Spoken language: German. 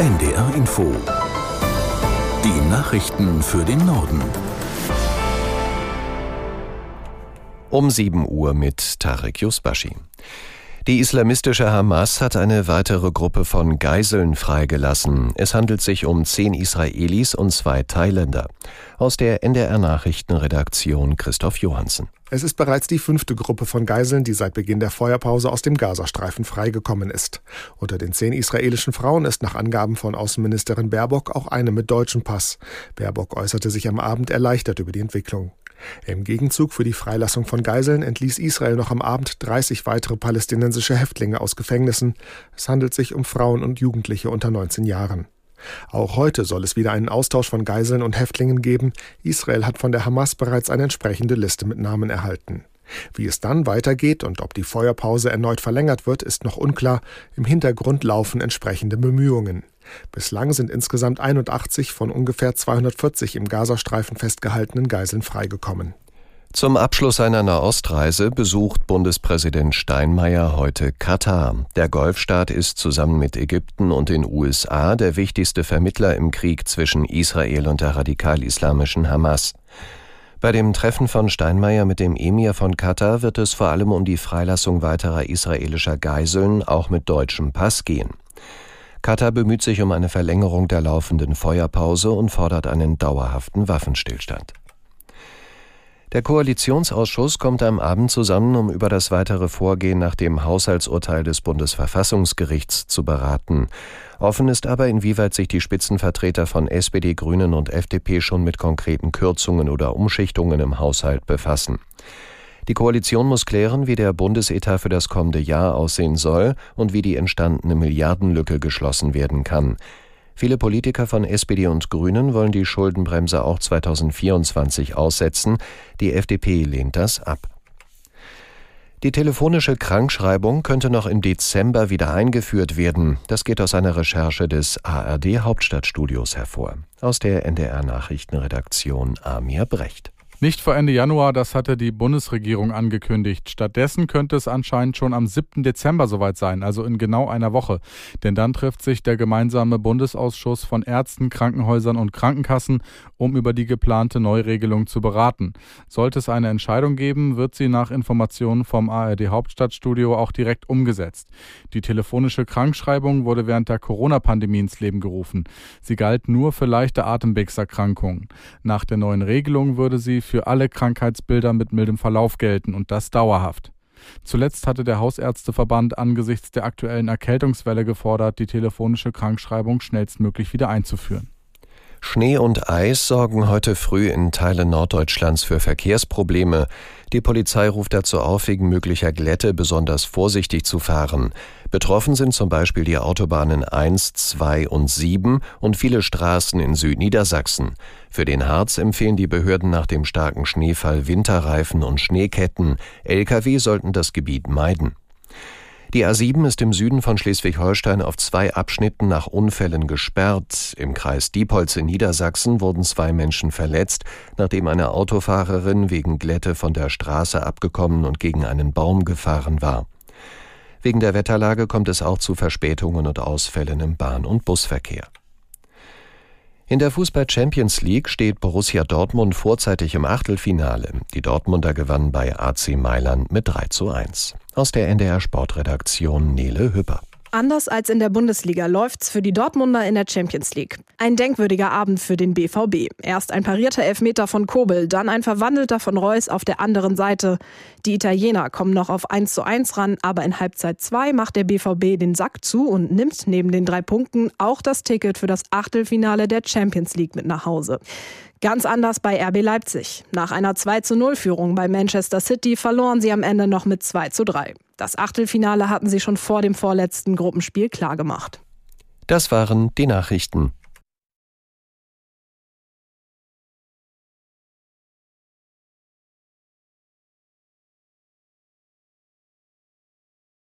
NDR Info. Die Nachrichten für den Norden. Um 7 Uhr mit Tarek Yusbashi. Die islamistische Hamas hat eine weitere Gruppe von Geiseln freigelassen. Es handelt sich um zehn Israelis und zwei Thailänder. Aus der NDR Nachrichtenredaktion Christoph Johansen. Es ist bereits die fünfte Gruppe von Geiseln, die seit Beginn der Feuerpause aus dem Gazastreifen freigekommen ist. Unter den zehn israelischen Frauen ist nach Angaben von Außenministerin Baerbock auch eine mit deutschem Pass. Baerbock äußerte sich am Abend erleichtert über die Entwicklung. Im Gegenzug für die Freilassung von Geiseln entließ Israel noch am Abend 30 weitere palästinensische Häftlinge aus Gefängnissen. Es handelt sich um Frauen und Jugendliche unter 19 Jahren. Auch heute soll es wieder einen Austausch von Geiseln und Häftlingen geben. Israel hat von der Hamas bereits eine entsprechende Liste mit Namen erhalten. Wie es dann weitergeht und ob die Feuerpause erneut verlängert wird, ist noch unklar. Im Hintergrund laufen entsprechende Bemühungen. Bislang sind insgesamt 81 von ungefähr 240 im Gazastreifen festgehaltenen Geiseln freigekommen. Zum Abschluss seiner Nahostreise besucht Bundespräsident Steinmeier heute Katar. Der Golfstaat ist zusammen mit Ägypten und den USA der wichtigste Vermittler im Krieg zwischen Israel und der radikal-islamischen Hamas. Bei dem Treffen von Steinmeier mit dem Emir von Katar wird es vor allem um die Freilassung weiterer israelischer Geiseln, auch mit deutschem Pass, gehen. Katar bemüht sich um eine Verlängerung der laufenden Feuerpause und fordert einen dauerhaften Waffenstillstand. Der Koalitionsausschuss kommt am Abend zusammen, um über das weitere Vorgehen nach dem Haushaltsurteil des Bundesverfassungsgerichts zu beraten. Offen ist aber, inwieweit sich die Spitzenvertreter von SPD, Grünen und FDP schon mit konkreten Kürzungen oder Umschichtungen im Haushalt befassen. Die Koalition muss klären, wie der Bundesetat für das kommende Jahr aussehen soll und wie die entstandene Milliardenlücke geschlossen werden kann. Viele Politiker von SPD und Grünen wollen die Schuldenbremse auch 2024 aussetzen. Die FDP lehnt das ab. Die telefonische Krankschreibung könnte noch im Dezember wieder eingeführt werden. Das geht aus einer Recherche des ARD Hauptstadtstudios hervor. Aus der NDR Nachrichtenredaktion Amir Brecht. Nicht vor Ende Januar, das hatte die Bundesregierung angekündigt. Stattdessen könnte es anscheinend schon am 7. Dezember soweit sein, also in genau einer Woche. Denn dann trifft sich der gemeinsame Bundesausschuss von Ärzten, Krankenhäusern und Krankenkassen, um über die geplante Neuregelung zu beraten. Sollte es eine Entscheidung geben, wird sie nach Informationen vom ARD Hauptstadtstudio auch direkt umgesetzt. Die telefonische Krankschreibung wurde während der Corona-Pandemie ins Leben gerufen. Sie galt nur für leichte Atemwegserkrankungen. Nach der neuen Regelung würde sie für alle Krankheitsbilder mit mildem Verlauf gelten und das dauerhaft. Zuletzt hatte der Hausärzteverband angesichts der aktuellen Erkältungswelle gefordert, die telefonische Krankschreibung schnellstmöglich wieder einzuführen. Schnee und Eis sorgen heute früh in Teilen Norddeutschlands für Verkehrsprobleme. Die Polizei ruft dazu auf, wegen möglicher Glätte besonders vorsichtig zu fahren. Betroffen sind zum Beispiel die Autobahnen 1, 2 und 7 und viele Straßen in Südniedersachsen. Für den Harz empfehlen die Behörden nach dem starken Schneefall Winterreifen und Schneeketten. Lkw sollten das Gebiet meiden. Die A7 ist im Süden von Schleswig-Holstein auf zwei Abschnitten nach Unfällen gesperrt. Im Kreis Diepholz in Niedersachsen wurden zwei Menschen verletzt, nachdem eine Autofahrerin wegen Glätte von der Straße abgekommen und gegen einen Baum gefahren war. Wegen der Wetterlage kommt es auch zu Verspätungen und Ausfällen im Bahn- und Busverkehr. In der Fußball Champions League steht Borussia Dortmund vorzeitig im Achtelfinale. Die Dortmunder gewannen bei AC Mailand mit 3 zu 1. Aus der NDR Sportredaktion Nele Hüpper. Anders als in der Bundesliga läuft's für die Dortmunder in der Champions League. Ein denkwürdiger Abend für den BVB. Erst ein parierter Elfmeter von Kobel, dann ein verwandelter von Reus auf der anderen Seite. Die Italiener kommen noch auf 1 zu 1 ran, aber in Halbzeit 2 macht der BVB den Sack zu und nimmt neben den drei Punkten auch das Ticket für das Achtelfinale der Champions League mit nach Hause. Ganz anders bei RB Leipzig. Nach einer 2 zu 0 Führung bei Manchester City verloren sie am Ende noch mit 2 zu 3. Das Achtelfinale hatten sie schon vor dem vorletzten Gruppenspiel klargemacht. Das waren die Nachrichten.